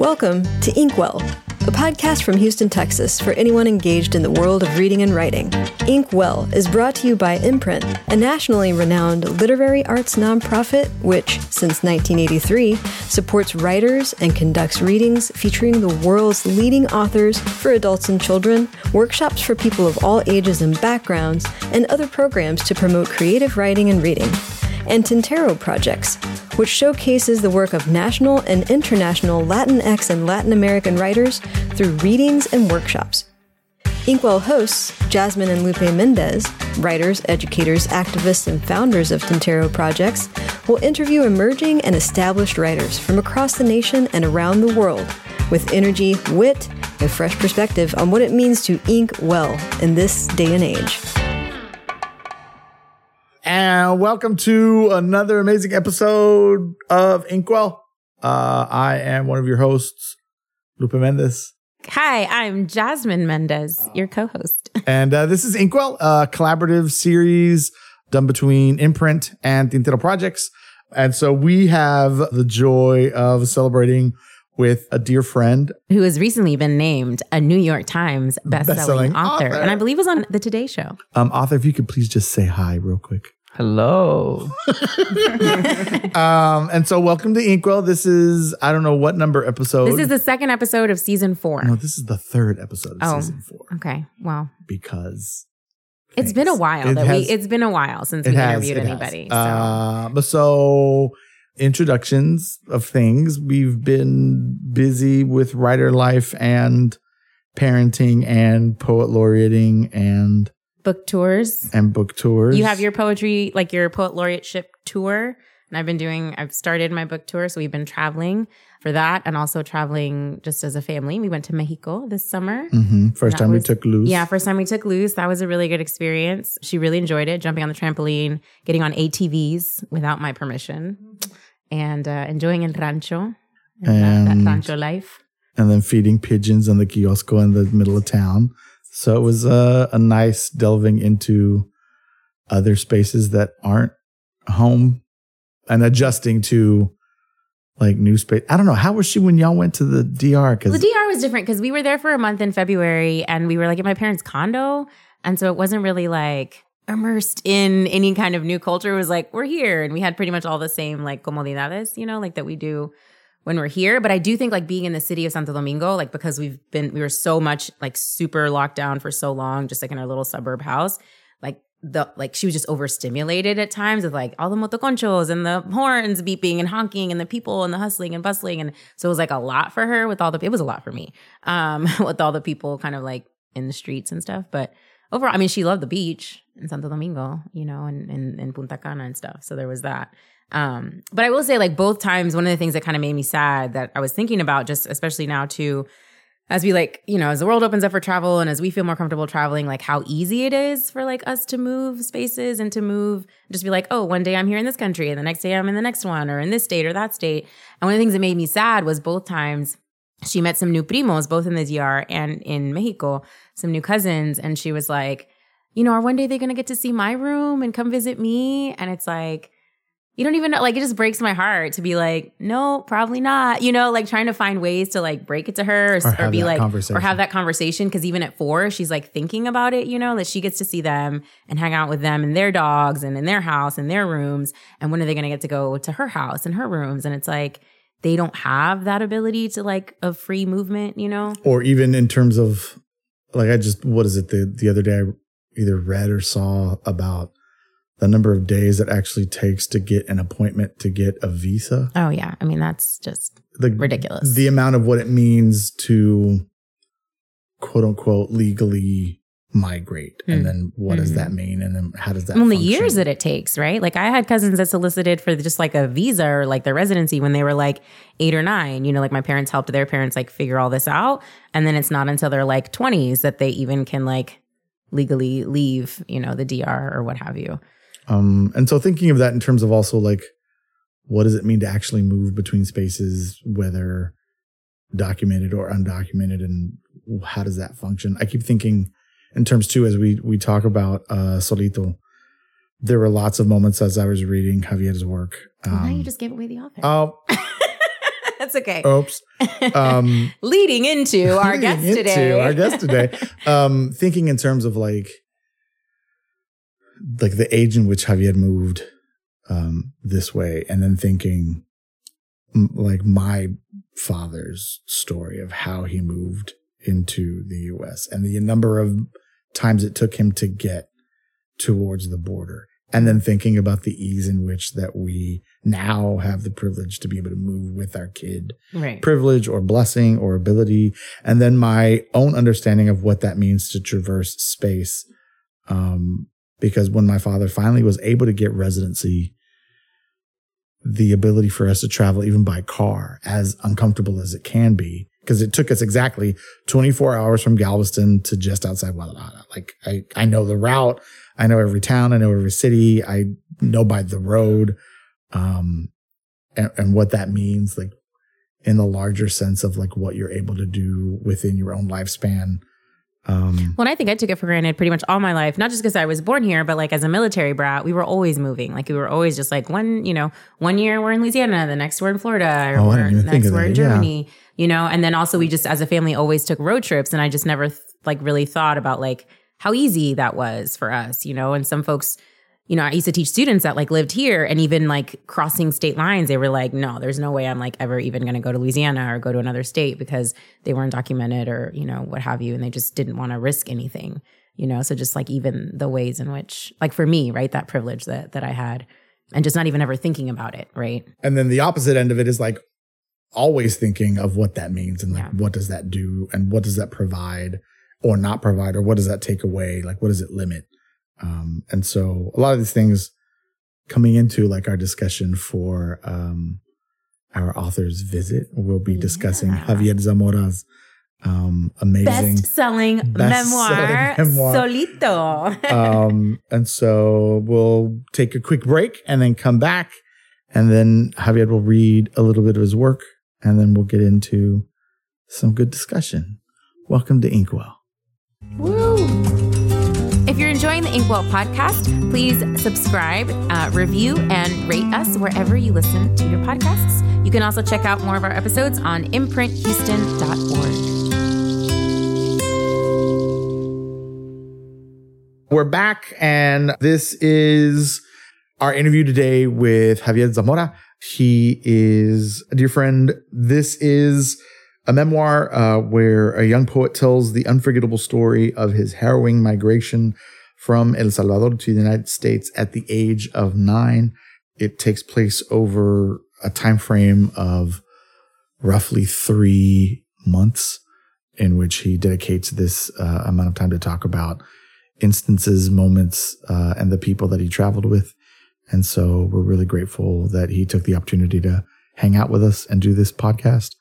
Welcome to Inkwell, a podcast from Houston, Texas for anyone engaged in the world of reading and writing. Inkwell is brought to you by Imprint, a nationally renowned literary arts nonprofit which, since 1983, supports writers and conducts readings featuring the world's leading authors for adults and children, workshops for people of all ages and backgrounds, and other programs to promote creative writing and reading and Tintero projects, which showcases the work of national and international Latinx and Latin American writers through readings and workshops. Inkwell hosts, Jasmine and Lupe Mendez, writers, educators, activists, and founders of Tintero projects, will interview emerging and established writers from across the nation and around the world with energy, wit, and fresh perspective on what it means to ink well in this day and age. And welcome to another amazing episode of Inkwell. Uh, I am one of your hosts, Lupe Mendez. Hi, I'm Jasmine Mendez, your co host. and uh, this is Inkwell, a collaborative series done between Imprint and Tintero Projects. And so we have the joy of celebrating with a dear friend who has recently been named a New York Times bestselling, bestselling author, author, and I believe was on the Today Show. Um, author, if you could please just say hi real quick. Hello. um, and so welcome to Inkwell. This is I don't know what number episode. This is the second episode of season four. No, this is the third episode of oh, season four. Okay. Wow. Because it's been a while it that has, we it's been a while since we has, interviewed anybody. So. Uh, but so introductions of things. We've been busy with writer life and parenting and poet laureating and book tours and book tours. You have your poetry, like your poet laureateship tour. And I've been doing, I've started my book tour. So we've been traveling for that and also traveling just as a family. We went to Mexico this summer. Mm-hmm. First time was, we took Luz. Yeah, first time we took Luz. That was a really good experience. She really enjoyed it, jumping on the trampoline, getting on ATVs without my permission, and uh, enjoying El Rancho, and, and that, that rancho life. And then feeding pigeons in the kiosco in the middle of town. So it was a, a nice delving into other spaces that aren't home and adjusting to like new space. I don't know. How was she when y'all went to the DR? Cause the DR was different because we were there for a month in February and we were like at my parents' condo. And so it wasn't really like immersed in any kind of new culture. Was like, we're here. And we had pretty much all the same like comodidades, you know, like that we do when we're here. But I do think like being in the city of Santo Domingo, like because we've been, we were so much like super locked down for so long, just like in our little suburb house, like the, like she was just overstimulated at times with like all the motoconchos and the horns beeping and honking and the people and the hustling and bustling. And so it was like a lot for her with all the, it was a lot for me, um, with all the people kind of like in the streets and stuff. But overall, I mean, she loved the beach in Santo Domingo, you know, and in Punta Cana and stuff. So there was that. Um, but I will say, like both times, one of the things that kind of made me sad that I was thinking about, just especially now too, as we like, you know, as the world opens up for travel and as we feel more comfortable traveling, like how easy it is for like us to move spaces and to move, just be like, oh, one day I'm here in this country and the next day I'm in the next one or in this state or that state. And one of the things that made me sad was both times she met some new primos, both in the DR and in Mexico, some new cousins. And she was like, you know, are one day they going to get to see my room and come visit me? And it's like, you don't even know like it just breaks my heart to be like no probably not you know like trying to find ways to like break it to her or, or, or be like or have that conversation because even at four she's like thinking about it you know that she gets to see them and hang out with them and their dogs and in their house and their rooms and when are they going to get to go to her house and her rooms and it's like they don't have that ability to like a free movement you know or even in terms of like i just what is it the the other day i either read or saw about the number of days it actually takes to get an appointment to get a visa. Oh yeah, I mean that's just the, ridiculous. The amount of what it means to quote unquote legally migrate mm. and then what mm-hmm. does that mm-hmm. mean and then how does that well the years that it takes right like i had cousins that solicited for just like a visa or like their residency when they were like eight or nine you know like my parents helped their parents like figure all this out and then it's not until they're like 20s that they even can like legally leave you know the dr or what have you um, and so thinking of that in terms of also like, what does it mean to actually move between spaces, whether documented or undocumented, and how does that function? I keep thinking in terms too, as we, we talk about, uh, Solito, there were lots of moments as I was reading Javier's work. Um, well, now you um, just gave away the author. Oh, That's okay. Oops. Um, Leading into our leading guest into today. Our guest today. Um, thinking in terms of like, like the age in which Javier moved um, this way, and then thinking m- like my father's story of how he moved into the U.S. and the number of times it took him to get towards the border. And then thinking about the ease in which that we now have the privilege to be able to move with our kid right. privilege or blessing or ability and then my own understanding of what that means to traverse space um because when my father finally was able to get residency the ability for us to travel even by car as uncomfortable as it can be because it took us exactly 24 hours from Galveston to just outside Guadalajara. Like I I know the route. I know every town. I know every city. I know by the road um and, and what that means like in the larger sense of like what you're able to do within your own lifespan. Um, Well, and I think I took it for granted pretty much all my life, not just because I was born here, but like as a military brat, we were always moving. Like we were always just like one, you know, one year we're in Louisiana, the next we're in Florida, or Oh, we're, didn't the think next we're in that, yeah. Germany, you know. And then also we just as a family always took road trips, and I just never th- like really thought about like how easy that was for us, you know. And some folks, you know, I used to teach students that like lived here, and even like crossing state lines, they were like, no, there's no way I'm like ever even going to go to Louisiana or go to another state because they weren't documented or you know what have you, and they just didn't want to risk anything you know so just like even the ways in which like for me right that privilege that that i had and just not even ever thinking about it right and then the opposite end of it is like always thinking of what that means and like Yeah. what does that do and what does that provide or not provide or what does that take away? Like what does it limit? Um, and so a lot of these things coming into like our discussion for um, our author's visit, we'll be discussing Javier Zamora's um, amazing best-selling Best-selling memoir, memoir. solito um, and so we'll take a quick break and then come back. And then Javier will read a little bit of his work and then we'll get into some good discussion. Welcome to Inkwell. you're the inkwell podcast please subscribe uh, review and rate us wherever you listen to your podcasts you can also check out more of our episodes on imprinthouston.org We're back and this is our interview today with Javier Zamora. He is a dear friend. This is a memoir uh, where a young poet tells the unforgettable story of his harrowing migration from El Salvador to the United States at the age of nine. It takes place over a time frame of roughly three months in which he dedicates this uh, amount of time to talk about instances, moments, uh, and the people that he traveled with. And so we're really grateful that he took the opportunity to hang out with us and do this podcast.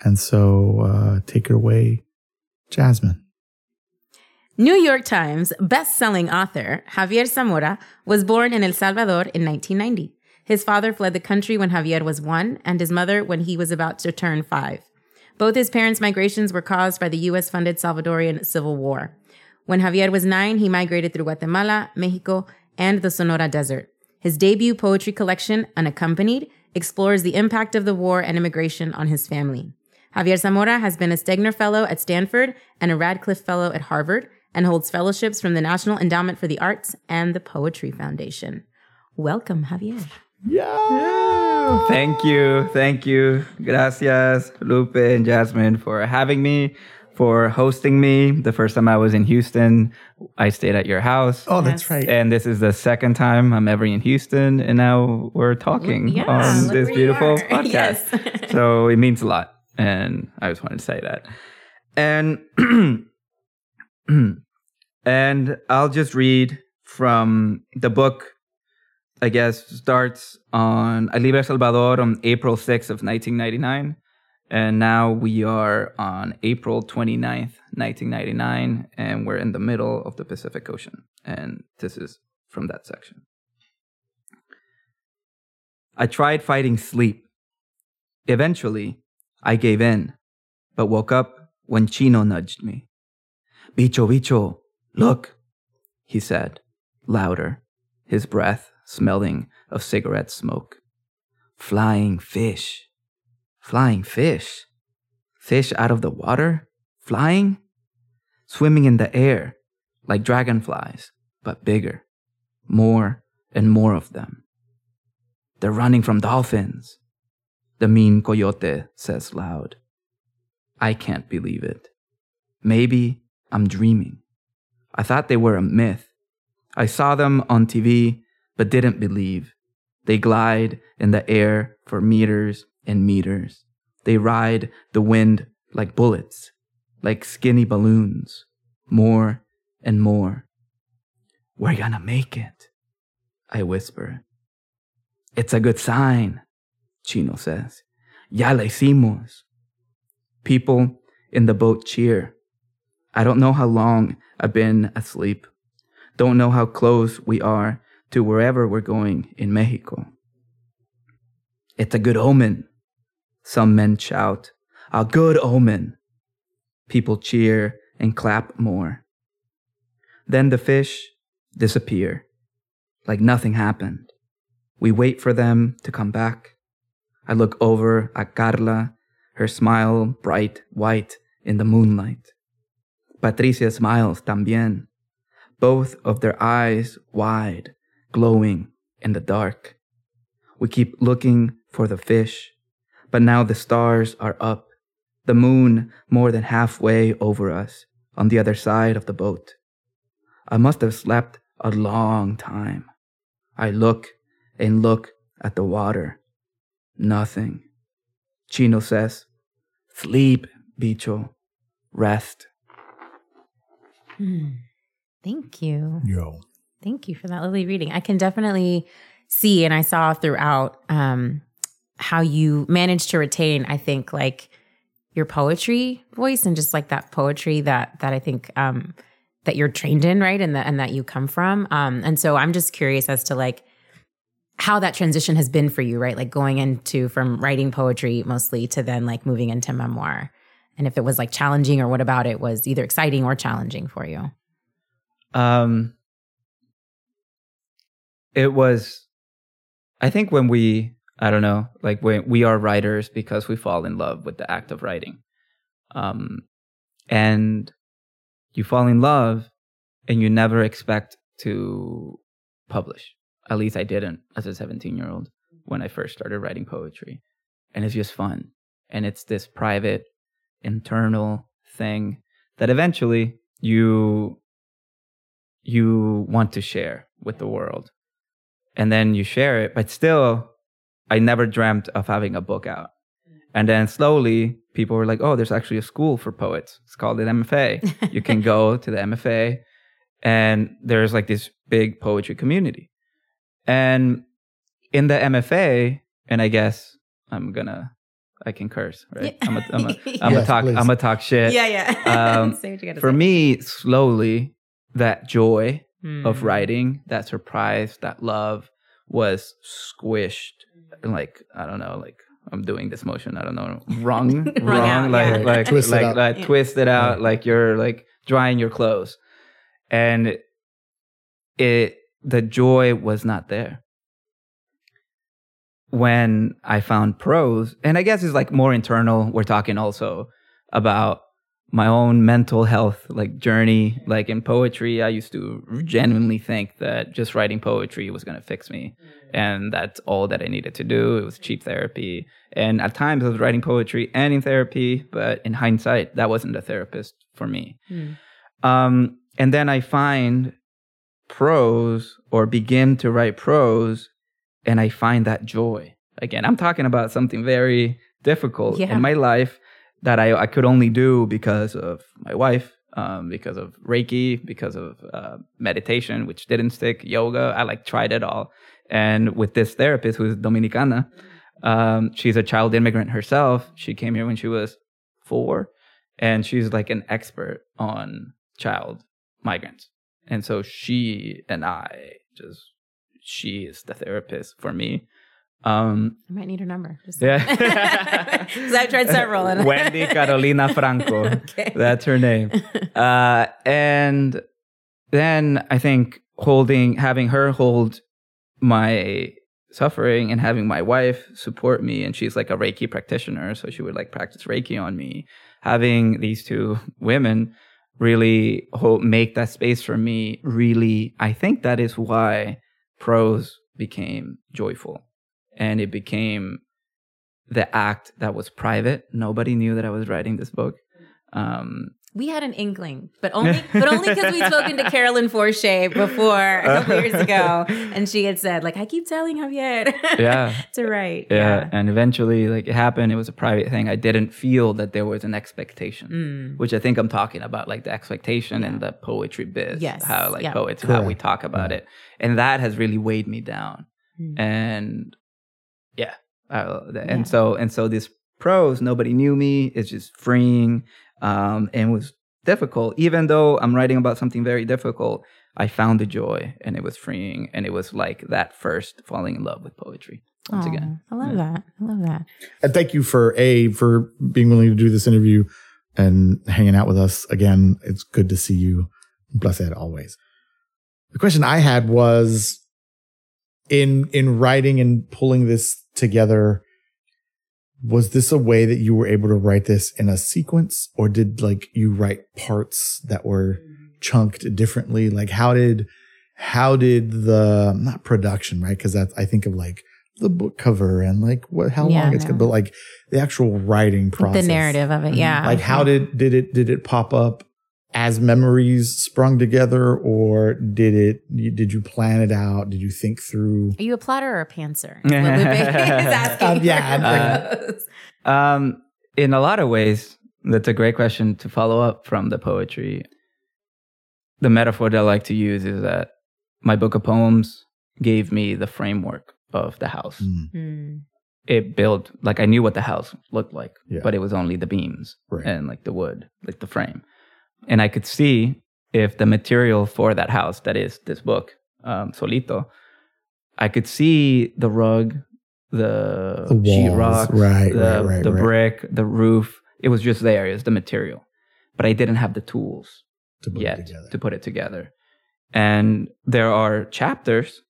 And so uh, take it away, Jasmine. New York Times best-selling author Javier Zamora was born in El Salvador in 1990. His father fled the country when Javier was 1 and his mother when he was about to turn 5. Both his parents' migrations were caused by the US-funded Salvadorian Civil War. When Javier was 9, he migrated through Guatemala, Mexico, and the Sonora Desert. His debut poetry collection, Unaccompanied, explores the impact of the war and immigration on his family. Javier Zamora has been a Stegner Fellow at Stanford and a Radcliffe Fellow at Harvard and holds fellowships from the National Endowment for the Arts and the Poetry Foundation. Welcome, Javier. Yeah. Thank you. Thank you. Gracias, Lupe and Jasmine, for having me, for hosting me. The first time I was in Houston, I stayed at your house. Oh, that's Yes. right. And this is the second time I'm ever in Houston, and now we're talking Yeah, on this beautiful podcast. Yes. so it means a lot, and I just wanted to say that. And and I'll just read from the book. I guess starts on El Salvador on April 6th of 1999. And now we are on April 29th, 1999, and we're in the middle of the Pacific Ocean. And this is from that section. I tried fighting sleep. Eventually, I gave in, but woke up when Chino nudged me. Bicho, bicho, look, he said, louder, his breath smelling of cigarette smoke. Flying fish Flying fish? Fish out of the water? Flying? Swimming in the air like dragonflies, but bigger. More and more of them. They're running from dolphins. The mean coyote says loud. I can't believe it. Maybe I'm dreaming. I thought they were a myth. I saw them on TV, but didn't believe. They glide in the air for meters and meters. They ride the wind like bullets, like skinny balloons, more and more. We're gonna make it, I whisper. It's a good sign, Chino says. Ya la hicimos. People in the boat cheer. I don't know how long I've been asleep. Don't know how close we are to wherever we're going in Mexico. It's a good omen, some men shout. A good omen. People cheer and clap more. Then the fish disappear, like nothing happened. We wait for them to come back. I look over at Carla, her smile bright white in the moonlight. Patricia smiles también, both of their eyes wide, glowing in the dark. We keep looking for the fish, but now the stars are up, the moon more than halfway over us on the other side of the boat. I must have slept a long time. I look and look at the water. Nothing. Chino says, Sleep, bicho. Rest. Hmm. Thank you. Yo. Thank you for that lovely reading. I can definitely see, and I saw throughout um, how you managed to retain, I think, like your poetry voice and just like that poetry that that I think um, that you're trained in, right? And that and that you come from. Um, and so I'm just curious as to like how that transition has been for you, right? Like going into from writing poetry mostly to then like moving into memoir. And if it was like challenging or what about it was either exciting or challenging for you? Um, it was, I think when we, I don't know, like when we are writers because we fall in love with the act of writing. Um, and you fall in love and you never expect to publish. At least I didn't as a 17 year old when I first started writing poetry. And it's just fun. And it's this private, internal thing that eventually you you want to share with the world. And then you share it, but still I never dreamt of having a book out. And then slowly people were like, oh, there's actually a school for poets. It's called an MFA. you can go to the MFA and there's like this big poetry community. And in the MFA, and I guess I'm gonna, I can curse, right? Yeah. I'm a, I'm a, I'm Yes, a talk, please. I'm a talk shit. Yeah, yeah. Um, Say what you For say. me, slowly, that joy of Mm. writing, that surprise, that love was squished. Like, I don't know, like I'm doing this motion. I don't know, wrong, wrong, wrung, out, like, yeah. like, Twist it like, out. like, Yeah. twist it out, Yeah. like you're like drying your clothes, and it, the joy was not there. When I found prose, and I guess it's like more internal. We're talking also about my own mental health like journey like in poetry i used to genuinely think that just writing poetry was going to fix me and that's all that i needed to do it was cheap therapy and at times i was writing poetry and in therapy but in hindsight that wasn't a therapist for me Mm. um, and then i find prose or begin to write prose and i find that joy again i'm talking about something very difficult Yeah. in my life that I, I could only do because of my wife, um, because of Reiki, because of uh, meditation, which didn't stick, yoga. I like tried it all. And with this therapist who's Dominicana, um, she's a child immigrant herself. She came here when she was four, and she's like an expert on child migrants. And so she and I just, she is the therapist for me. Um, I might need her number. Just yeah. Because I've tried several. And Wendy Carolina Franco. Okay. That's her name. Uh, and then I think holding, having her hold my suffering and having my wife support me and she's like a reiki practitioner so she would like practice reiki on me having these two women really make that space for me really i think that is why prose became joyful. And it became the act that was private. Nobody knew that i was writing this book. Um, we had an inkling, but only but only because we'd spoken to Carolyn Forche before a couple years ago, and she had said like, "I keep telling Javier, yeah, to write." Yeah. Yeah. and eventually, like it happened. It was a private thing. I didn't feel that there was an expectation, Mm. which I think I'm talking about, like the expectation and the poetry biz. Yes. how like Yeah. poets, how we talk about Yeah. it, and that has really weighed me down. Mm. And yeah, uh, Yeah. and so and so this prose, nobody knew me. It's just freeing, um, and was difficult. Even though I'm writing about something very difficult, I found the joy, and it was freeing, and it was like that first falling in love with poetry once Aw, again. I love Yeah. that. I love that. And thank you for a for being willing to do this interview and hanging out with us again. It's good to see you. Blessed always. The question I had was in in writing and pulling this together. Was this a way that you were able to write this in a sequence, or did like you write parts that were chunked differently? Like how did how did the not production right? Because that I think of like the book cover and like what how Yeah, long it's no. gonna, but like the actual writing process, The narrative of it, mm-hmm. yeah. Like how did did it did it pop up as memories sprung together, or did it did you plan it out? Did you think through? Are you a plotter or a pantser? Is what Lupe is asking. Um, yeah, for Um, in a lot of ways, that's a great question to follow up from the poetry. The metaphor that I like to use is that my book of poems gave me the framework of the house. Mm, Mm. It built like I knew what the house looked like, Yeah. but it was only the beams Right. and like the wood, like the frame. And I could see if the material for that house, that is this book, um, Solito, I could see the rug, the, The walls, sheetrock, right, the, right, right, the right. brick, the roof. It was just there. It was the material, but I didn't have the tools to put it yet together. to put it together. And there are chapters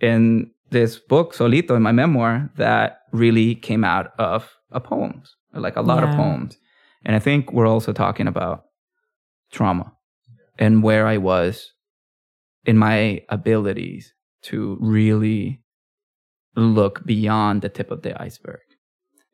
in this book, Solito, in my memoir, that really came out of a poems, like a lot of poems. And I think we're also talking about trauma and where I was in my abilities to really look beyond the tip of the iceberg.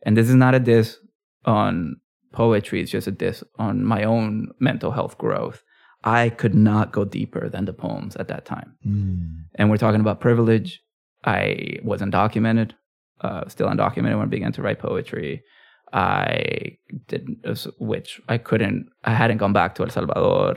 And this is not a diss on poetry, it's just a diss on my own mental health growth. I could not go deeper than the poems at that time. Mm, And we're talking about privilege. I was undocumented, uh, still undocumented when I began to write poetry. I didn't, uh, which I couldn't, I hadn't gone back to El Salvador.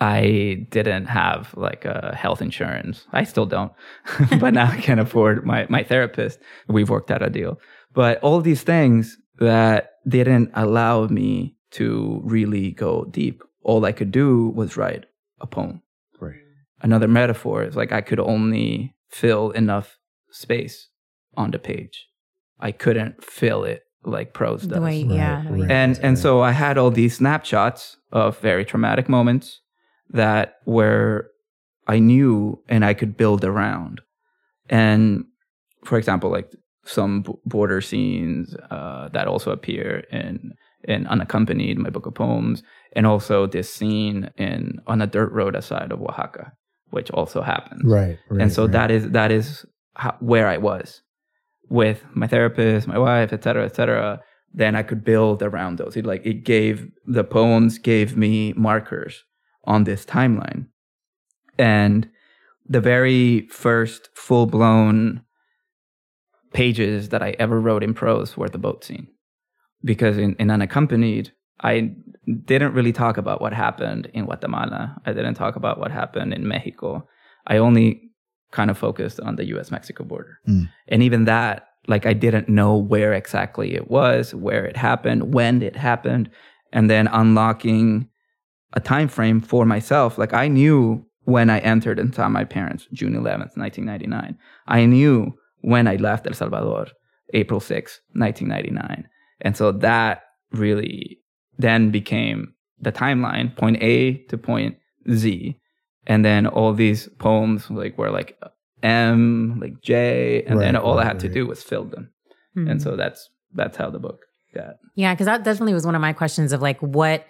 I didn't have like a health insurance. I still don't, but now I can afford my, my therapist. We've worked out a deal. But all these things that didn't allow me to really go deep. All I could do was write a poem right. another metaphor is like I could only fill enough space on the page. I couldn't fill it like prose does. The way, yeah. the way- right. and and so I had all these snapshots of very traumatic moments that were I knew and I could build around. And for example, like some b- border scenes uh, that also appear in in unaccompanied my book of poems, and also this scene in on a dirt road outside of Oaxaca, which also happens. Right. right and so right. that is that is how, where I was with my therapist, my wife, et cetera, et cetera. Then I could build around those. It like it gave the poems gave me markers on this timeline, and the very first full blown pages that I ever wrote in prose were the boat scene, because in, in unaccompanied, I didn't really talk about what happened in Guatemala. I didn't talk about what happened in Mexico. I only kind of focused on the US Mexico border. Mm. And even that, like I didn't know where exactly it was, where it happened, when it happened, and then unlocking a time frame for myself. Like I knew when I entered and saw my parents, June 11th, 1999. I knew when I left El Salvador, April 6th, 1999. And so that really then became the timeline, point A to point Z. And then all these poems like were like M, like J, and then Right, all I right, had to do was fill them. Hmm. And so that's that's how the book got. Yeah, because that definitely was one of my questions of like what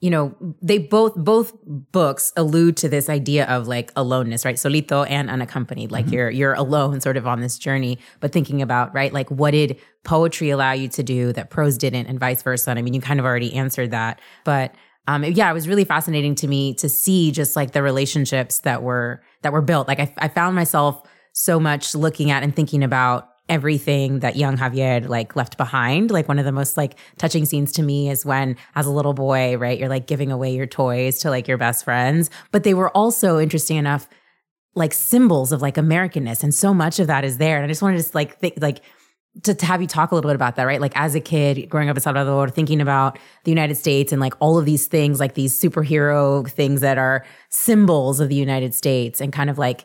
you know they both both books allude to this idea of like aloneness right solito and unaccompanied like you're you're alone sort of on this journey but thinking about right like what did poetry allow you to do that prose didn't and vice versa and i mean you kind of already answered that but um yeah it was really fascinating to me to see just like the relationships that were that were built like i, I found myself so much looking at and thinking about everything that young Javier like left behind. Like one of the most like touching scenes to me is when as a little boy, right, you're like giving away your toys to like your best friends, but they were also interesting enough like symbols of like Americanness and so much of that is there. And I just wanted to like think like to, to have you talk a little bit about that, right? Like as a kid growing up in Salvador, thinking about the United States and like all of these things, like these superhero things that are symbols of the United States and kind of like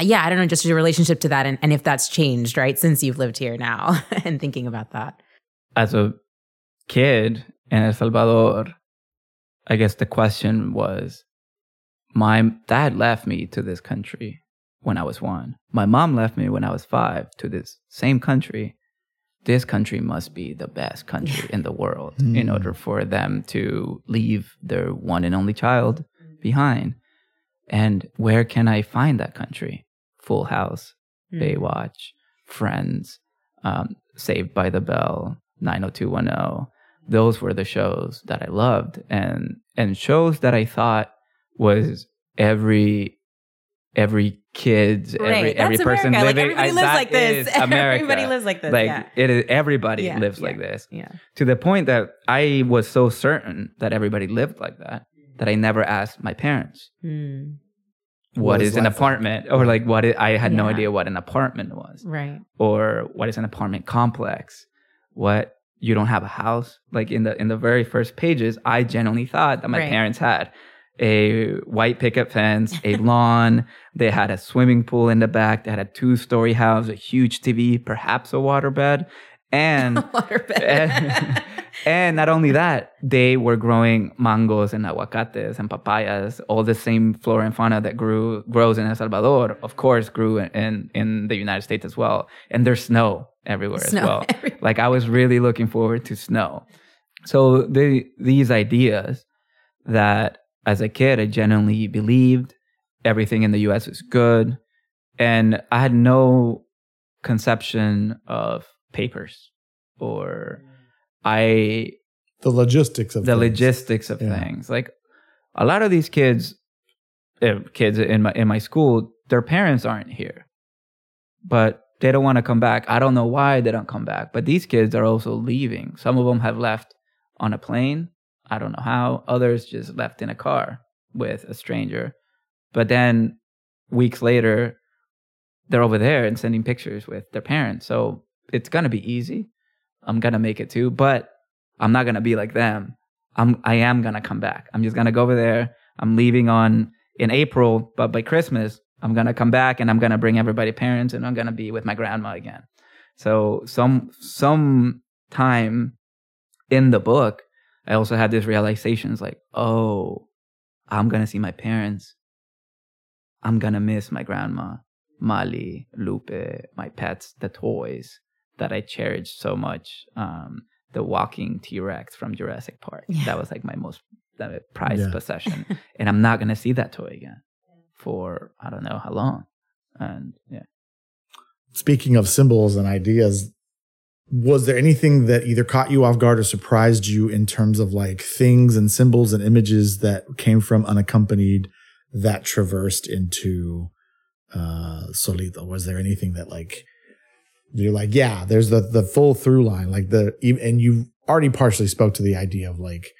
yeah, I don't know, just your relationship to that and, and if that's changed, right, since you've lived here now and thinking about that. As a kid in El Salvador, I guess the question was my dad left me to this country when I was one. My mom left me when I was five to this same country. This country must be the best country in the world in Mm. order for them to leave their one and only child behind. And where can I find that country? Full House, Baywatch, Friends, um, Saved by the Bell, 90210. Those were the shows that I loved and and shows that I thought was every every kid, every Right, every that's person America. Like, living everybody I- lives like this. is America. Everybody lives like this, Like yeah. it is everybody Yeah, lives yeah. like this Yeah. to the point that I was so certain that everybody lived like that that I never asked my parents Mm, What what is is an life like? apartment or like what i I had no idea what an apartment was right. or what is an apartment complex what you don't have a house like in the in the very first pages i genuinely thought that my Right. parents had a white picket fence a lawn they had a swimming pool in the back they had a two-story house a huge tv perhaps a waterbed and Waterbed. and, and not only that, they were growing mangos and aguacates and papayas, all the same flora and fauna that grew grows in El Salvador, of course, grew in in the United States as well. And there's snow everywhere Snow as well. everywhere. Like I was really looking forward to snow. So the these ideas that as a kid I genuinely believed everything in the US was good. And I had no conception of papers or I The logistics of the things. logistics of Yeah. things. Like a lot of these kids, uh, kids in my in my school, their parents aren't here, but they don't want to come back. I don't know why they don't come back, but these kids are also leaving. Some of them have left on a plane. I don't know how. Others just left in a car with a stranger. But then weeks later, they're over there and sending pictures with their parents. So it's gonna be easy. I'm gonna make it too, but I'm not gonna be like them. I'm I am gonna come back. I'm just gonna go over there. I'm leaving on in April, but by Christmas, I'm gonna come back and I'm gonna bring everybody parents and I'm gonna be with my grandma again. So some some time in the book, I also had these realizations like, oh, I'm gonna see my parents. I'm gonna miss my grandma, Mali, Lupe, my pets, the toys that I cherished so much. Um, the walking T Rex from Jurassic Park. Yeah. That was like my most uh, prized Yeah. possession. and I'm not gonna see that toy again for I don't know how long. And yeah. Speaking of symbols and ideas, was there anything that either caught you off guard or surprised you in terms of like things and symbols and images that came from unaccompanied that traversed into uh Solito? Was there anything that like you're like, yeah, there's the the full through line, like the and you already partially spoke to the idea of like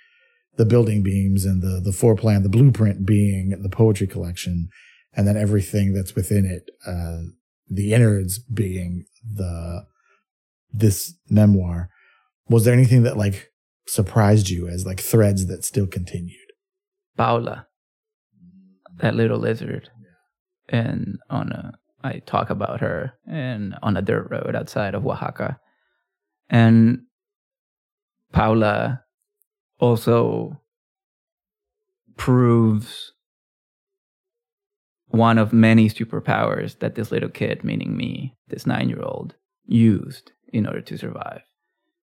the building beams and the the floor plan, the blueprint being the poetry collection, and then everything that's within it, uh, the innards being the this memoir. Was there anything that like surprised you as like threads that still continued? Paula, that little lizard, and on a I talk about her and on a dirt road outside of Oaxaca, and Paula also proves one of many superpowers that this little kid, meaning me, this nine year old, used in order to survive.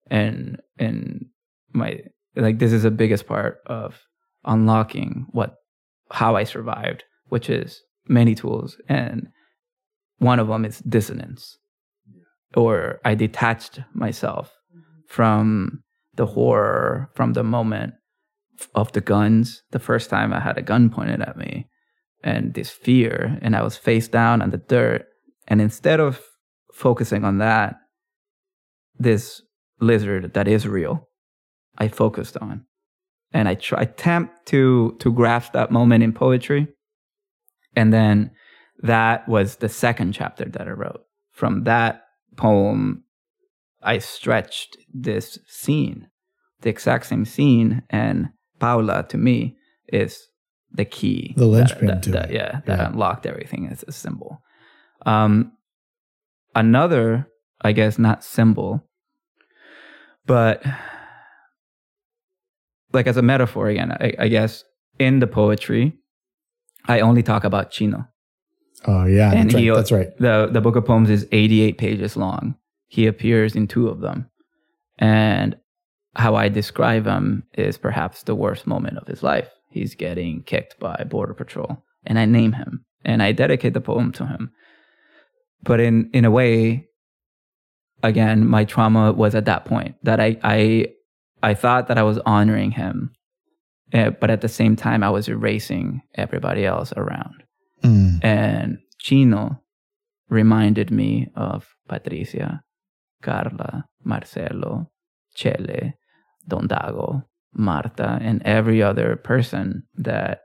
And and my like this is the biggest part of unlocking what how I survived, which is many tools. And one of them is dissonance. Or I detached myself from the horror, from the moment of the guns, the first time I had a gun pointed at me, and this fear, and I was face down on the dirt. And instead of focusing on that, this lizard that is real, I focused on. And I try attempt to to grasp that moment in poetry. And then that was the second chapter that I wrote. From that poem, I stretched this scene, the exact same scene, and Paula to me is the key, The linchpin that, to that- it. yeah, that Yeah. unlocked everything as a symbol. Um, another, I guess, not symbol, but like as a metaphor again, I, I guess in the poetry, I only talk about Chino. Oh yeah, And that's right. he- that's right. The the book of poems is 88 pages long. He appears in two of them. And how I describe him is perhaps the worst moment of his life. He's getting kicked by border patrol and I name him and I dedicate the poem to him. But in in a way again my trauma was at that point that I I I thought that I was honoring him. eh, but at the same time I was erasing everybody else around Mm. and Chino reminded me of Patricia, Carla, Marcelo, Chele, Don Dago, Marta, and every other person that,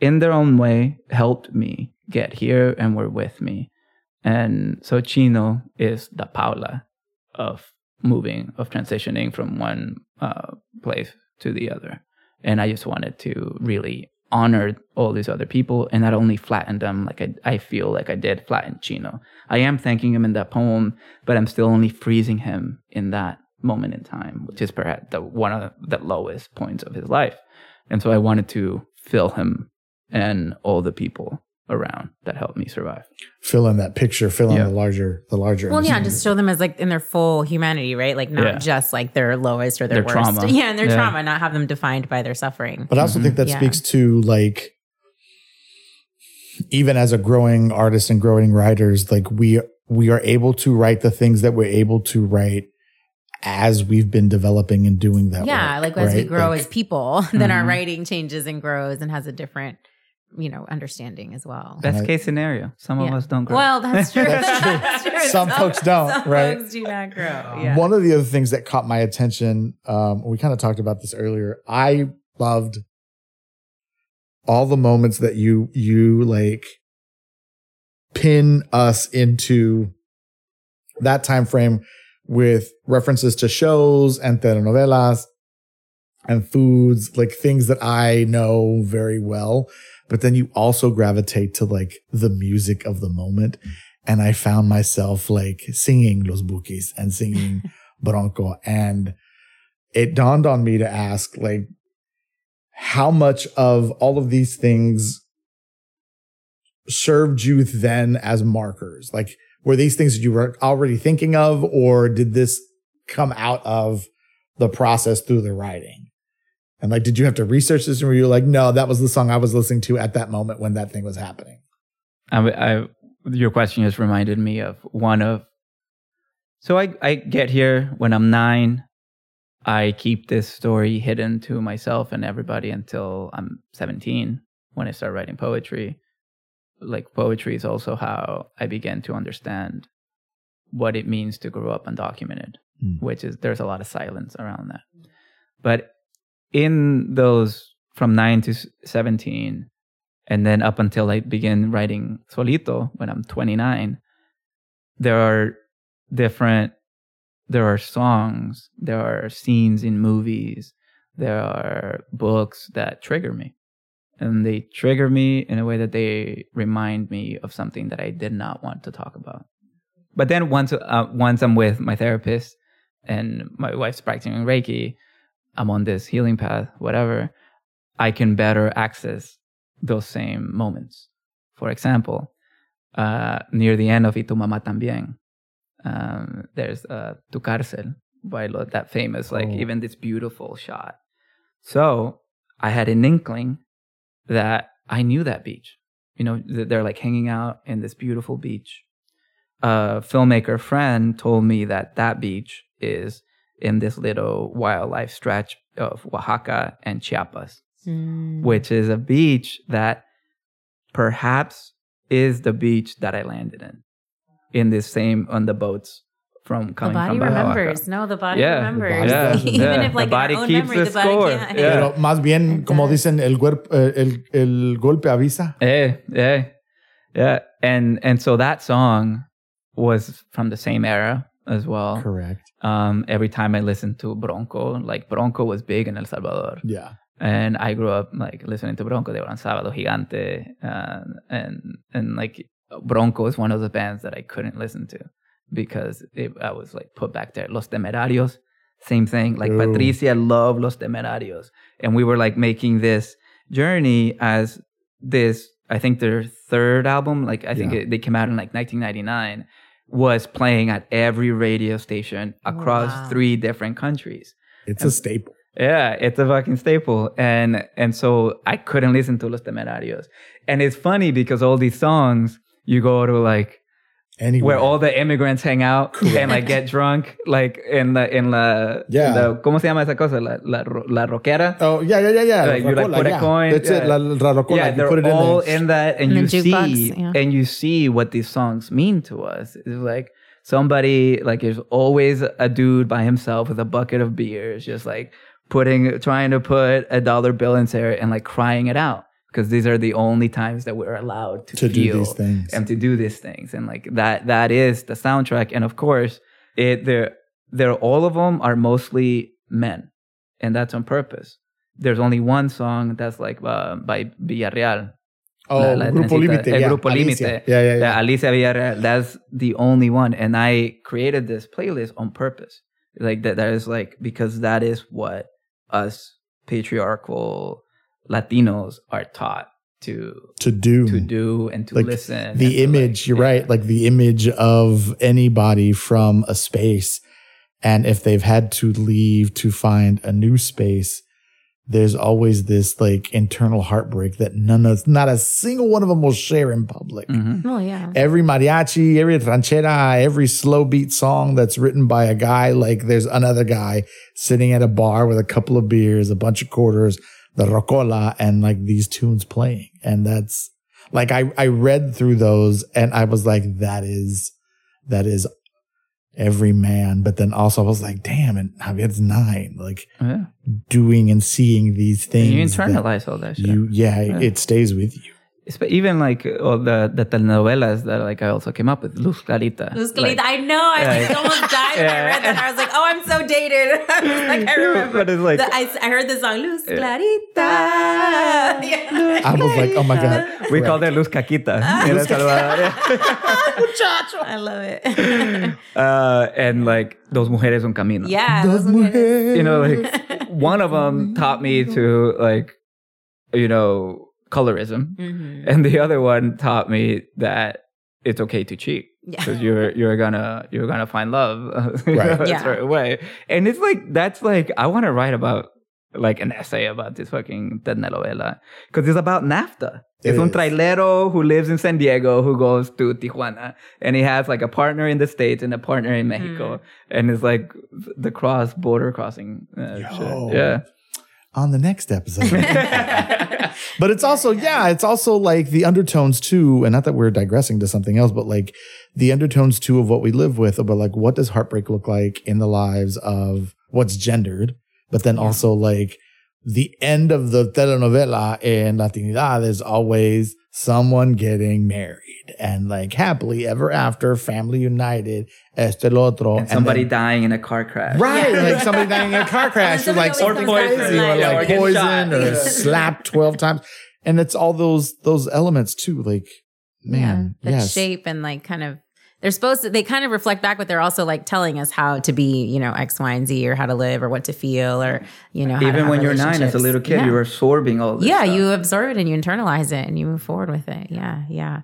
in their own way, helped me get here and were with me. And so Chino is the Paula of moving, of transitioning from one uh, place to the other. And I just wanted to really honor all these other people and not only flatten them like I, I feel like I did flatten Chino. I am thanking him in that poem, but I'm still only freezing him in that moment in time, which is perhaps the one of the lowest points of his life. And so I wanted to fill him and all the people around that helped me survive. Fill in that picture. Fill in Yeah. the larger, the larger. Well, yeah, just show them as like in their full humanity, right? Like not Yeah. just like their lowest or their, Their worst. trauma. Yeah, and their Yeah. trauma, not have them defined by their suffering. But I also think that Yeah. speaks to like even as a growing artist and growing writers, like we we are able to write the things that we're able to write as we've been developing and doing that. yeah, work, like as we grow Like, as people, then our Mhm. writing changes and grows and has a different, you know, understanding as well. Best I- case scenario. Some of us don't grow. Well, that's true. That's true. Some folks don't, some right? folks do not grow. Yeah. One of the other things that caught my attention, um, we kind of talked about this earlier. I loved all the moments that you you like pin us into that time frame with references to shows and telenovelas and foods, like things that I know very well. But then you also gravitate to like the music of the moment. And I found myself like singing Los Bukis and singing Bronco. And it dawned on me to ask, like, how much of all of these things served you then as markers? Like, were these things that you were already thinking of, or did this come out of the process through the writing? And like, did you have to research this, or were you like, no, that was the song I was listening to at that moment when that thing was happening? I, I, your question just reminded me of one of. So I, I get here when I'm nine. I keep this story hidden to myself and everybody until I'm 17 when I start writing poetry. Like poetry is also how I began to understand what it means to grow up undocumented, Mm. which is there's a lot of silence around that. But in those from nine to 17, and then up until I begin writing Solito when I'm 29, there are different, there are songs, there are scenes in movies, there are books that trigger me. And they trigger me in a way that they remind me of something that I did not want to talk about. But then once, uh, once I'm with my therapist and my wife's practicing Reiki, I'm on this healing path, whatever, I can better access those same moments for example, uh, near the end of Y tu mamá también, um, there's uh, Tu cárcel by Lo- that famous, like Oh. even this beautiful shot. So I had an inkling that I knew that beach. You know, th- they're like hanging out in this beautiful beach. A filmmaker friend told me that that beach is in this little wildlife stretch of Oaxaca and Chiapas Mm. which is a beach that perhaps is the beach that I landed in, in this same on the boats from the coming body from Baja remembers. Oaxaca. No, the body Yeah, the remembers. body Yeah. Even yeah. if like the body in own keeps memory, the, the body score. can't. Yeah. Pero más bien, como dicen, el, cuerp- eh, el, el golpe avisa. Yeah, yeah, yeah. And and so that song was from the same era as well. Correct. Um, every time I listened to Bronco, like Bronco was big in El Salvador. Yeah. and I grew up like listening to Bronco. They were on Sábado Gigante, uh, and and like Bronco is one of the bands that I couldn't listen to because it, I was like put back there. Los Temerarios, same thing. Like Ooh. Patricia loved Los Temerarios, and we were like making this journey as this. I think their third album, like I think Yeah. it, they came out in like 1999, was playing at every radio station oh, across wow. three different countries. It's a staple. Yeah, it's a fucking staple. And and so I couldn't listen to Los Temerarios. And it's funny because all these songs, you go to like Anywhere. where all the immigrants hang out and like get drunk, like in the in la, Yeah. the, ¿cómo se llama esa cosa? La, la, ro- la roquera. Oh, yeah, yeah, yeah, yeah. Like, you, like, Rocola, put a coin, That's it. yeah. La, la rocola. yeah, you they're put it all in, there. in that, and In you see, jukebox, yeah. and you see what these songs mean to us. It's like somebody, like there's always a dude by himself with a bucket of beers, just like putting, trying to put a dollar bill in there and like crying it out because these are the only times that we're allowed to, to do these things. and to do these things and like that that is the soundtrack and of course it they're they're all of them are mostly men and that's on purpose there's only one song that's like uh, by Villarreal oh, la- la Grupo Límite. Yeah. Grupo Límite. Yeah, yeah, yeah. Alicia Villarreal that's the only one and I created this playlist on purpose like that that is like because that is what us patriarchal Latinos are taught to to do. to do and to Like, listen the to, like, image you're yeah. right like the image of anybody from a space and if they've had to leave to find a new space there's always this like internal heartbreak that none of not a single one of them will share in public Mhm. Well, yeah. every mariachi every ranchera every slow beat song that's written by a guy like there's another guy sitting at a bar with a couple of beers a bunch of quarters the rocola and like these tunes playing and that's like I, I read through those and I was like, that is, that is every man. But then also I was like, damn, and Javier's nine, like Yeah. doing and seeing these things. you internalize all that shit. You, yeah, Yeah. it stays with you. It's- but even like all the the telenovelas that like I also came up with, Luz Clarita. Luz Like- Clarita. I know. I Yeah. like, almost died when I read that. I was like, oh, I'm so dated. I like, I remember. But it's like- The- I, I heard the song Luz Yeah. Clarita. Yeah. I was like, oh my God. we call it Luz Caquita. in El Salvador. I love it. uh, and like those mujeres un camino. yeah. Dos those mujeres. You know, like one of them taught me to like, you know, colorism, Mhm. and the other one taught me that it's okay to cheat. Yeah. because you're you're gonna you're gonna find love you Right. know, a Yeah. certain way and it's like that's like i want to write about like an essay about this fucking telenovela because it's about nafta It it's un is. trailero who lives in san diego who goes to tijuana and he has like a partner in the states and a partner in mexico and it's like the cross border crossing uh, Yo. shit. yeah On the next episode. but it's also, yeah, it's also like the undertones too. And not that we're digressing to something else, but like the undertones too of what we live with, about like what does heartbreak look like in the lives of what's gendered, but then also like the end of the telenovela in Latinidad is always someone getting married and like happily ever after, family united, este el otro. and somebody then- dying in a car crash Right, Yeah. like somebody dying in a car crash, or somebody like always something crazy, or life. Yeah, or like get poison, shot. or Yeah. slapped twelve times, and it's all those those elements too. Like, man, that yes, shape and like kind of they're supposed to they kind of reflect back, but they're also like telling us how to be, you know, X, Y, and Z, or how to live, or what to feel, or you know, Even when you're nine, as a little kid, Yeah. you were absorbing all this. yeah stuff. you absorb it and you internalize it and you move forward with it yeah yeah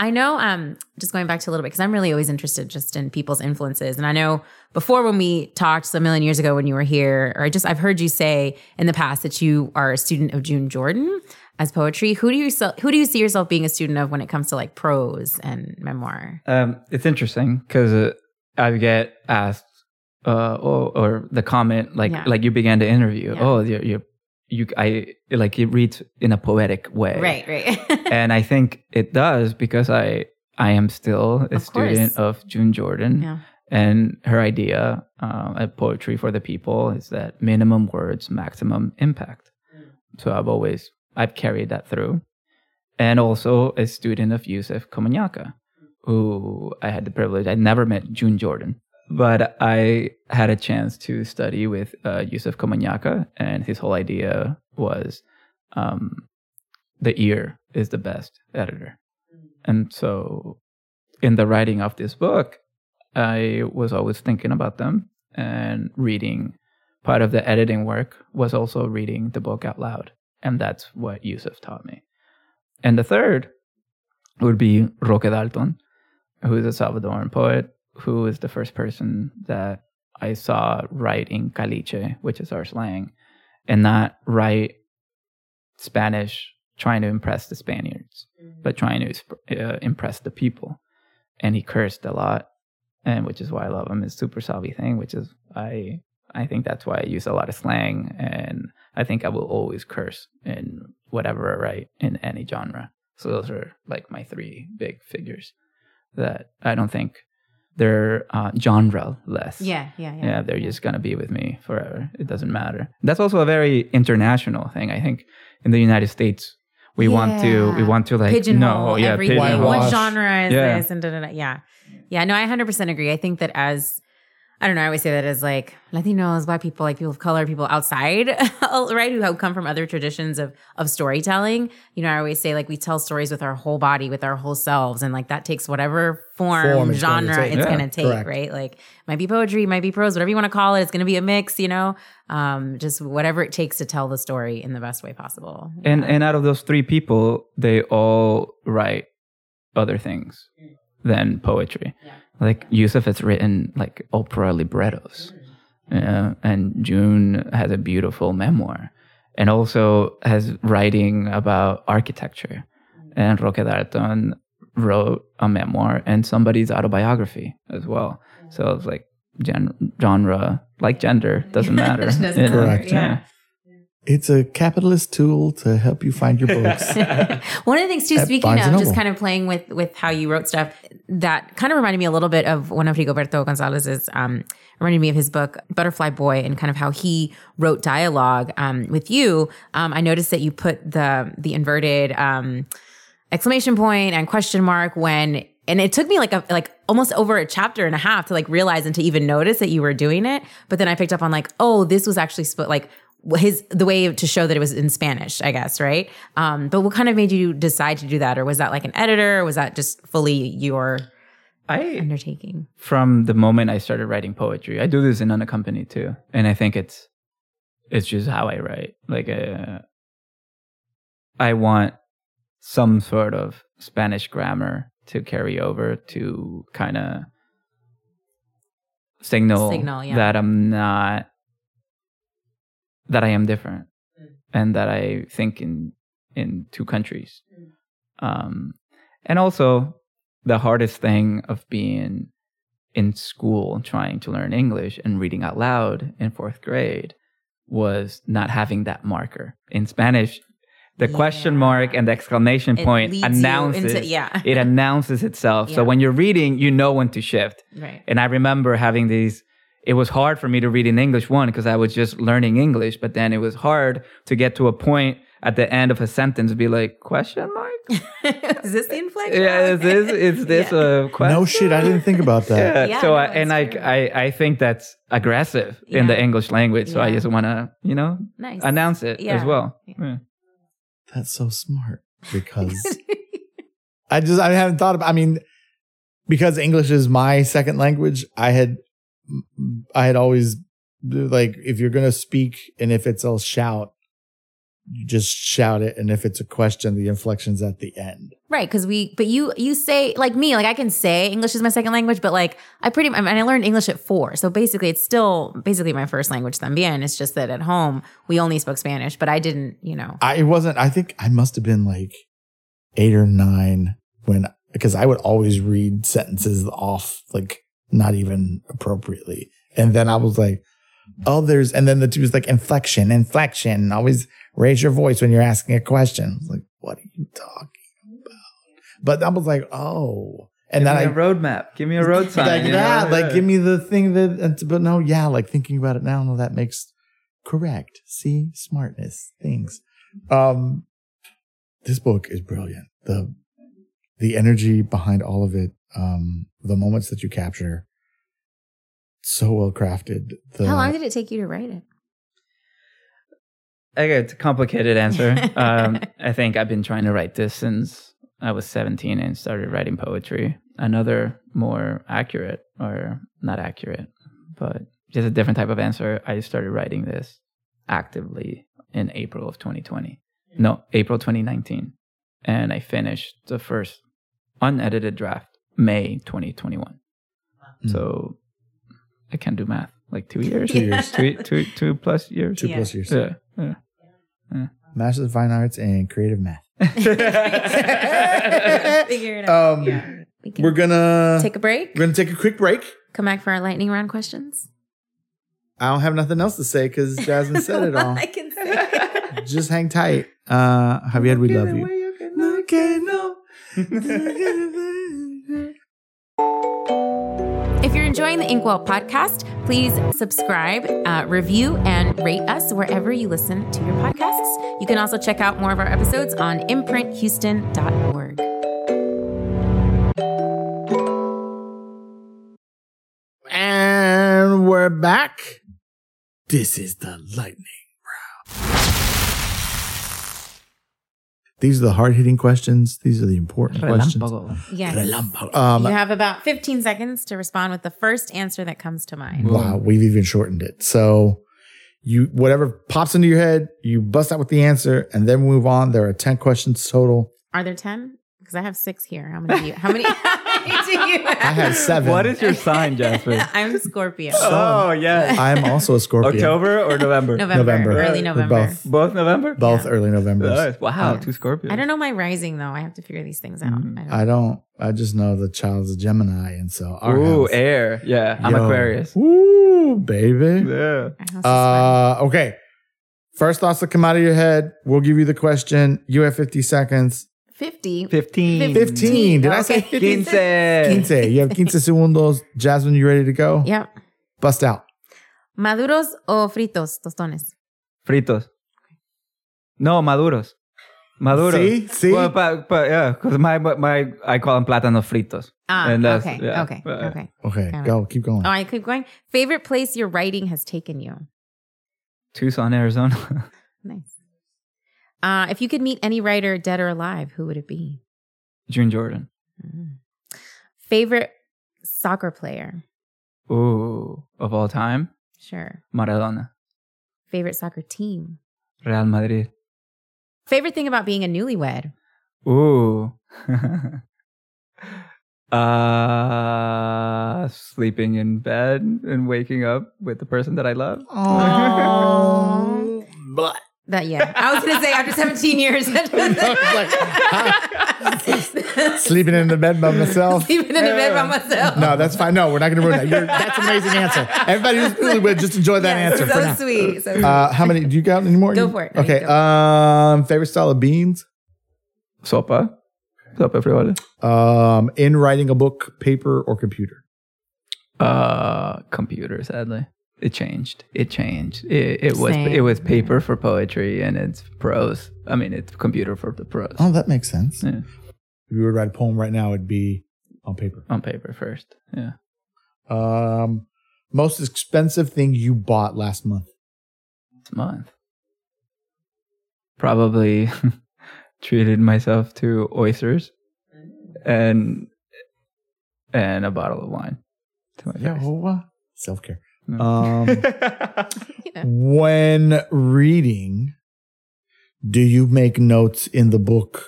i know um just going back to a little bit because i'm really always interested just in people's influences and i know before when we talked a million years ago when you were here or i just i've heard you say in the past that you are a student of june jordan as poetry who do you who do you see yourself being a student of when it comes to like prose and memoir Um, it's interesting because uh, I get asked, uh, oh, or the comment like Yeah. like you began the interview. Yeah. Oh, you're, you're you I like it reads in a poetic way, right right and I think it does because I I am still a Of student of June Jordan, yeah and her idea uh, of poetry for the people is that minimum words, maximum impact. So I've always I've carried that through, and also a student of Yusef Komunyakaa, who I had the privilege. I never met June Jordan, but I had a chance to study with uh, Yusef Komunyakaa, and his whole idea was um, the ear is the best editor, and so in the writing of this book, I was always thinking about them and reading. Part of the editing work was also reading the book out loud. And that's what Yusef taught me. And the third would be Roque Dalton, who is a Salvadoran poet, who is the first person that I saw write in caliche, which is our slang, and not write Spanish trying to impress the Spaniards, but trying to uh, impress the people. And he cursed a lot, and which is why I love him. His super salvi thing, which is I I think that's why I use a lot of slang, and I think I will always curse in whatever I write in any genre. So those are like my three big figures that I don't think they're uh, genre less. yeah yeah yeah Yeah, they're just gonna be with me forever. It doesn't matter. That's also a very international thing. I think in the United States, we want to we want to like pigeonhole no, yeah, everything. pigeonhole. What genre is Yeah. this? And da, da, da. yeah, yeah. No, I 100% agree. I think that as I don't know, I always say that as like Latinos, Black people, like people of color, people outside, right, who have come from other traditions of of storytelling. You know, I always say like we tell stories with our whole body, with our whole selves, and like that takes whatever form, Form it's genre take. it's Yeah, going to take, correct. right? Like might be poetry, might be prose, whatever you want to call it. It's going to be a mix, you know, um, just whatever it takes to tell the story in the best way possible. And and out of those three people, they all write other things than poetry. Yeah. Like Yusef has written like opera librettos, yeah, and June has a beautiful memoir, and also has writing about architecture. And Roque Dalton wrote a memoir and somebody's autobiography as well. So it's like gen- genre, like gender, doesn't matter. Doesn't? Correct. Yeah. It's a capitalist tool to help you find your books. One of the things too, At speaking Barnes of just kind of playing with with how you wrote stuff, that kind of reminded me a little bit of one of Rigoberto Gonzalez's. Um, reminded me of his book Butterfly Boy and kind of how he wrote dialogue um, with you. Um, I noticed that you put the the inverted um, exclamation point and question mark when. And it took me like a like almost over a chapter and a half to like realize and to even notice that you were doing it. But then I picked up on like, oh, this was actually sp- like his the way to show that it was in Spanish, I guess, right? Um, but what kind of made you decide to do that, or was that like an editor, or was that just fully your I undertaking? from the moment I started writing poetry, I do this in unaccompanied too, and I think it's it's just how I write. Like, uh, I want some sort of Spanish grammar to carry over to kind of signal, Signal, yeah. that I'm not that I am different, and that I think in in two countries. Um, and also the hardest thing of being in school trying to learn English and reading out loud in fourth grade was not having that marker. In Spanish, the question mark and the exclamation It point announces into- yeah. it announces itself. Yeah. So when you're reading, you know when to shift. Right. And I remember having these it was hard for me to read in English one because I was just learning English, but then it was hard to get to a point at the end of a sentence to be like question mark. is this the inflection? Yeah, is this is this Yeah. a question? no shit, I didn't think about that. Yeah. Yeah, so no, I, and I. I I think that's aggressive in the English language. So I just want to you know Nice. announce it Yeah. as well. Yeah. Yeah. That's so smart because I just I haven't thought about. I mean, because English is my second language, I had I had always like if you're gonna speak and if it's a shout, you just shout it, and if it's a question, the inflection's at the end. Right, because we, but you, you say like me, like I can say English is my second language, but like I pretty, I mean, I learned English at four, so basically it's still basically my first language también. It's just that at home we only spoke Spanish, but I didn't, you know. I it wasn't. I think I must have been like eight or nine when because I would always read sentences off like not even appropriately, and then I was like, oh, there's, and then the two was like inflection, inflection. Always raise your voice when you're asking a question. I was like, what are you talking about? But I was like, oh, and Give then me I a roadmap. Give me a road sign. like know? that, like Yeah. give me the thing that. And, but no, yeah, like thinking about it now, no, that makes correct. See, smartness things. Um, this book is brilliant. The the energy behind all of it, um, the moments that you capture, so well crafted. The, How long did it take you to write it? I got a complicated answer. um, I think I've been trying to write this since I was 17 and started writing poetry. Another more accurate, or not accurate, but just a different type of answer. I started writing this actively in April of 2020. No, April 2019. And I finished the first unedited draft May 2021. Mm. So I can't do math. Like two years? Two years. two, two, two plus years? two Yeah. plus years. Yeah. yeah. Masters of Fine Arts and Creative Math. Figure it out. Um, yeah. we we're gonna take a break. we're gonna take a quick break. Come back for our lightning round questions. I don't have nothing else to say because Jasmine said it all. I can say. Just hang tight. Uh, Javier, we love you. Enjoying the Inkwell podcast, please subscribe, uh, review, and rate us wherever you listen to your podcasts. You can also check out more of our episodes on imprinthouston.org. And we're back. This is the lightning These are the hard hitting questions. These are the important questions. Relámpago. Yes. Relámpago. Um, you have about 15 seconds to respond with the first answer that comes to mind. wow, we've even shortened it. So you whatever pops into your head, you bust out with the answer, and then move on. There are ten questions total. Are there 10? Because I have six here. How many do you, how many, how you have? I had seven. What is your sign, Jasper? I'm Scorpio. oh, yeah. I'm also a Scorpio. October or November? November, November. early We're November. both. Both November? Both early November. Nice. Wow, Yeah. two Scorpios. I don't know my rising though. I have to figure these things out. Mhm. I don't I don't. I just know the child's a Gemini, and so our Ooh, house- air. Yeah, I'm Aquarius. Ooh, baby. Yeah. Our house is fun. Uh, okay. First thoughts that come out of your head. We'll give you the question. You have 50 seconds. 50. 15. 15. Did I say Okay. 15? Quince. 15. You have 15 segundos. Jasmine, you ready to go? Yep. Bust out. Maduros o fritos, tostones. Fritos. No, maduros. Maduros. See? See? Well, but, but yeah, because my, my, I call them plátanos fritos. Ah, And that's- okay, yeah. okay, okay. Okay, Got go. Keep going. Oh, I keep going. Favorite place your writing has taken you? Tucson, Arizona. Nice. Uh, if you could meet any writer, dead or alive, who would it be? June Jordan. Mhm. Favorite soccer player? Ooh, of all time, Sure. Maradona. Favorite soccer team? Real Madrid. Favorite thing about being a newlywed? Ooh. uh, sleeping in bed and waking up with the person that I love. Oh. Blah. That yeah. I was gonna say after 17 years. Sleeping in the bed by myself. Sleeping in the bed by myself. No, that's fine. No, we're not going to ruin that. You're, that's an amazing answer. Everybody who's newlywed, just enjoy that Yes, answer so for now. sweet. So sweet. Uh, how many? Do you got any more? Go for it. No, Okay. Um, favorite style of beans? Sopa. Sopa frijoles. Um, in writing a book, paper or computer? Uh, computer. Sadly, it changed. It changed. It, it was Same. it was paper for poetry and it's prose. I mean, it's computer for the prose. Oh, that makes sense. Yeah, If you were to write a poem right now, it'd be on paper. on paper first. Yeah. Um, most expensive thing you bought last month? This month, probably treated myself to oysters, and and a bottle of wine. To my Yeah, face. well, self care. No. Um, Yeah. when reading, do you make notes in the book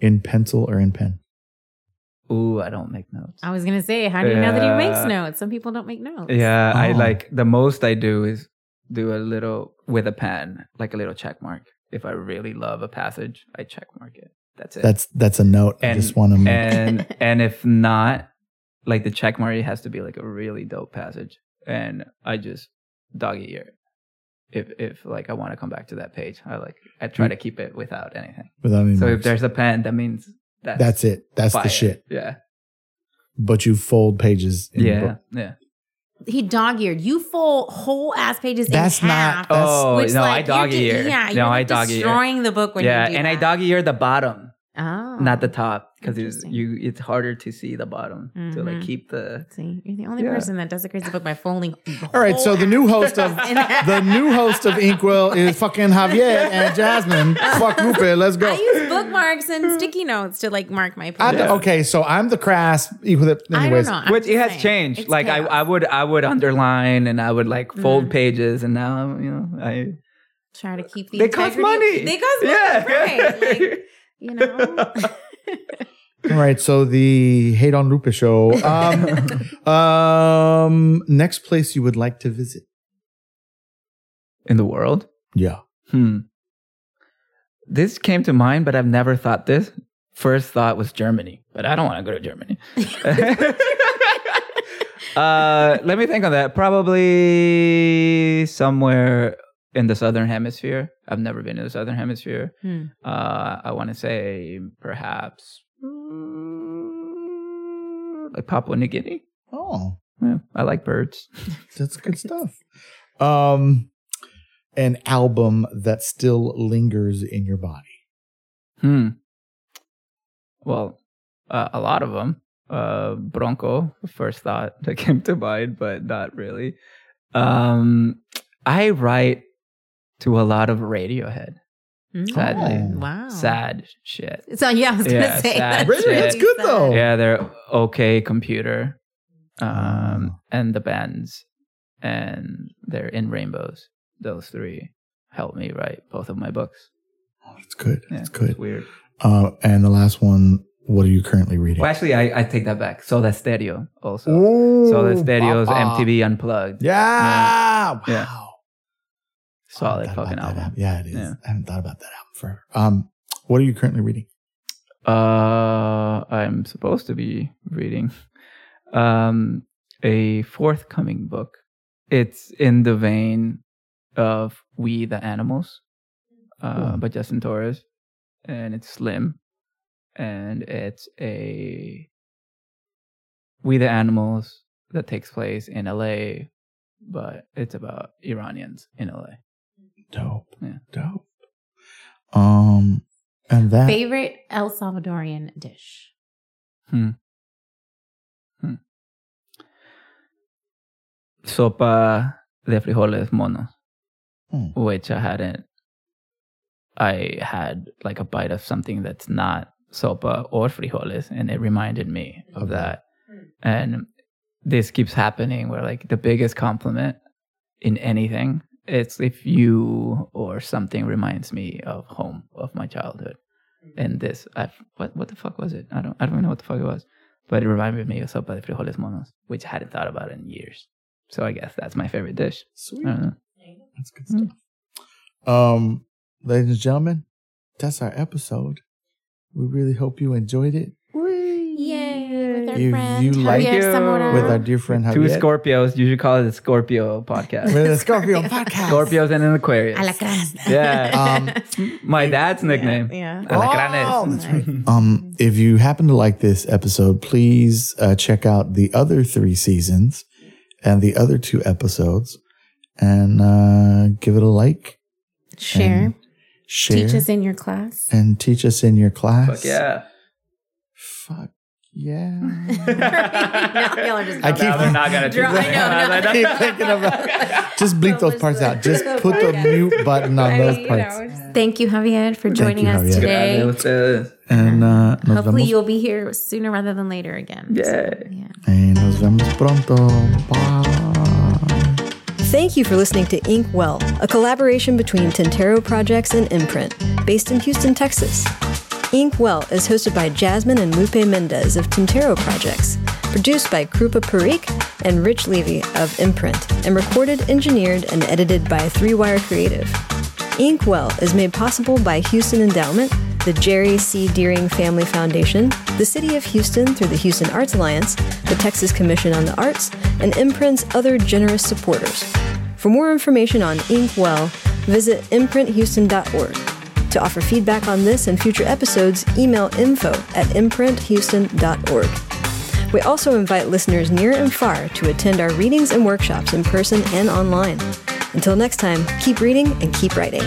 in pencil or in pen? Ooh, I don't make notes. I was gonna say, how do you know that he makes notes? Some people don't make notes. Yeah, I Oh. like the most I do is do a little with a pen, like a little check mark. If I really love a passage, I check mark it. That's it. That's that's a note. I And- just want to make. and and if not, like the check mark, it has to be like a really dope passage, and I just dog ear. If if like I want to come back to that page, I like I try mm. to keep it without anything. without any So if there's a pen, that means that's that's it. That's fire. the shit. Yeah, But you fold pages. In yeah, book. yeah. he dog eared. You fold whole ass pages That's in not- half. Oh, that's- Oh which, no, like, I you're dog ju- ear. Yeah, no, you're I like dog ear. destroying the book when yeah, you do and I that. dog ear the bottom. Oh, not the top because it's you it's harder to see the bottom to like Mhm. keep the See, you're the only Yeah. person that does a crazy book by folding. All right, so the new host of the new host of Inkwell is fucking Javier and Jasmine. Fuck Rupe, let's go. I use bookmarks and sticky notes to like mark my I'm pages. the- okay, so I'm the crass. Equal I don't know. I'm which it has saying. changed It's like I, chaos. I would i would underline and i would like fold Mhm. pages and now you know i try to keep the they cost money They cost money, yeah right? Like, you know. all right. So the hate on Rupe show. Um, um, next place you would like to visit? in the world Yeah. hmm this came to mind but i've never thought this first thought was germany but i don't want to go to germany uh let me think on that probably somewhere in the southern hemisphere i've never been in the southern hemisphere Hmm. Uh, I want to say perhaps mm, like Papua New Guinea. Oh, Yeah, I like birds. that's good stuff. Um, an album that still lingers in your body. Hmm. Well, uh, a lot of them. Uh, Bronco, first thought that came to mind, but not really. Um, I write to a lot of Radiohead. Sadly. Oh. Wow. Sad shit. So yeah, I was gonna Yeah, say sad that's shit. Radiohead's good, sad. though. Yeah, they're okay computer. Um, and the bands, and they're in rainbows. Those three helped me write both of my books. Oh, that's good. Yeah, That's good. Weird. Uh, and the last one. What are you currently reading? Well, actually, I, I take that back. Soda Stereo also. Ooh, so the stereo's Papa. MTV Unplugged. Yeah. Wow. Yeah. Solid fucking that album. Yeah, it is. Yeah. I haven't thought about that album forever. Um, what are you currently reading? Uh, I'm supposed to be reading um, a forthcoming book. It's in the vein of We the Animals uh, Cool. by Justin Torres, and it's slim, and it's a We the Animals that takes place in LA, but it's about Iranians in LA. Dope. Yeah. Dope. Um, and that Favorite El Salvadorian dish. hmm Sopa de frijoles monos. Hmm. which I hadn't. I had like a bite of something that's not sopa or frijoles, and it reminded me of Of that. that. And this keeps happening where like the biggest compliment in anything, it's if you or something reminds me of home of my childhood. And this, I what what the fuck was it? I don't I don't even know what the fuck it was, but it reminded me of sopa de frijoles monos, which I hadn't thought about in years. So I guess that's my favorite dish. sweet. I don't know. That's good Mm. stuff. Um, ladies and gentlemen, that's our episode. We really hope you enjoyed it Yay! With our If friend you like Javier it- with our dear friend Two Scorpios. You should call it a Scorpio podcast. with the Scorpio podcast. Scorpios and an Aquarius. Alacrán. Um, My dad's nickname. Yeah. Alacranes. Oh, that's right. Um, if you happen to like this episode, please uh, check out the other three seasons and the other two episodes, and uh, give it a like, Share. share, Teach us in your class. and teach us in your class. Fuck yeah. Fuck Yeah. now y'all are just I keep- Now not gonna do Draw- I know, that. I keep thinking about just bleep those parts out. Just put the mute button on those parts. Thank you, Javier, for joining you, us Javier. today. Ustedes. And uh, nos Hopefully, vemos. you'll be here sooner rather than later again. Yay. Yeah. Y nos vemos pronto. Bye. Thank you for listening to Ink Well, a collaboration between Tintero Projects and Imprint, based in Houston, Texas. Ink Well is hosted by Jasmine and Lupe Mendez of Tintero Projects, produced by Krupa Parikh and Rich Levy of Imprint, and recorded, engineered, and edited by Three Wire Creative. Ink Well is made possible by Houston Endowment, the Jerry C. Deering Family Foundation, the City of Houston through the Houston Arts Alliance, the Texas Commission on the Arts, and Imprint's other generous supporters. For more information on Ink Well, visit imprinthouston.org. To offer feedback on this and future episodes, email info at imprinthouston.org. We also invite listeners near and far to attend our readings and workshops in person and online. Until next time, keep reading and keep writing.